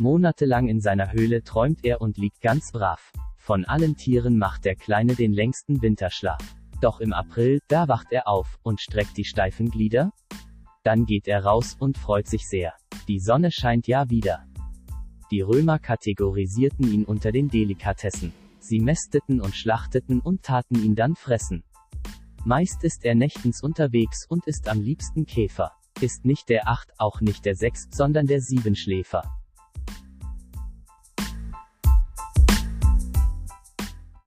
Monatelang in seiner Höhle träumt er und liegt ganz brav. Von allen Tieren macht der Kleine den längsten Winterschlaf. Doch im April, da wacht er auf und streckt die steifen Glieder. Dann geht er raus und freut sich sehr. Die Sonne scheint ja wieder. Die Römer kategorisierten ihn unter den Delikatessen. Sie mästeten und schlachteten und taten ihn dann fressen. Meist ist er nächtens unterwegs und ist am liebsten Käfer. Ist nicht der Acht, auch nicht der Sechs, sondern der Siebenschläfer.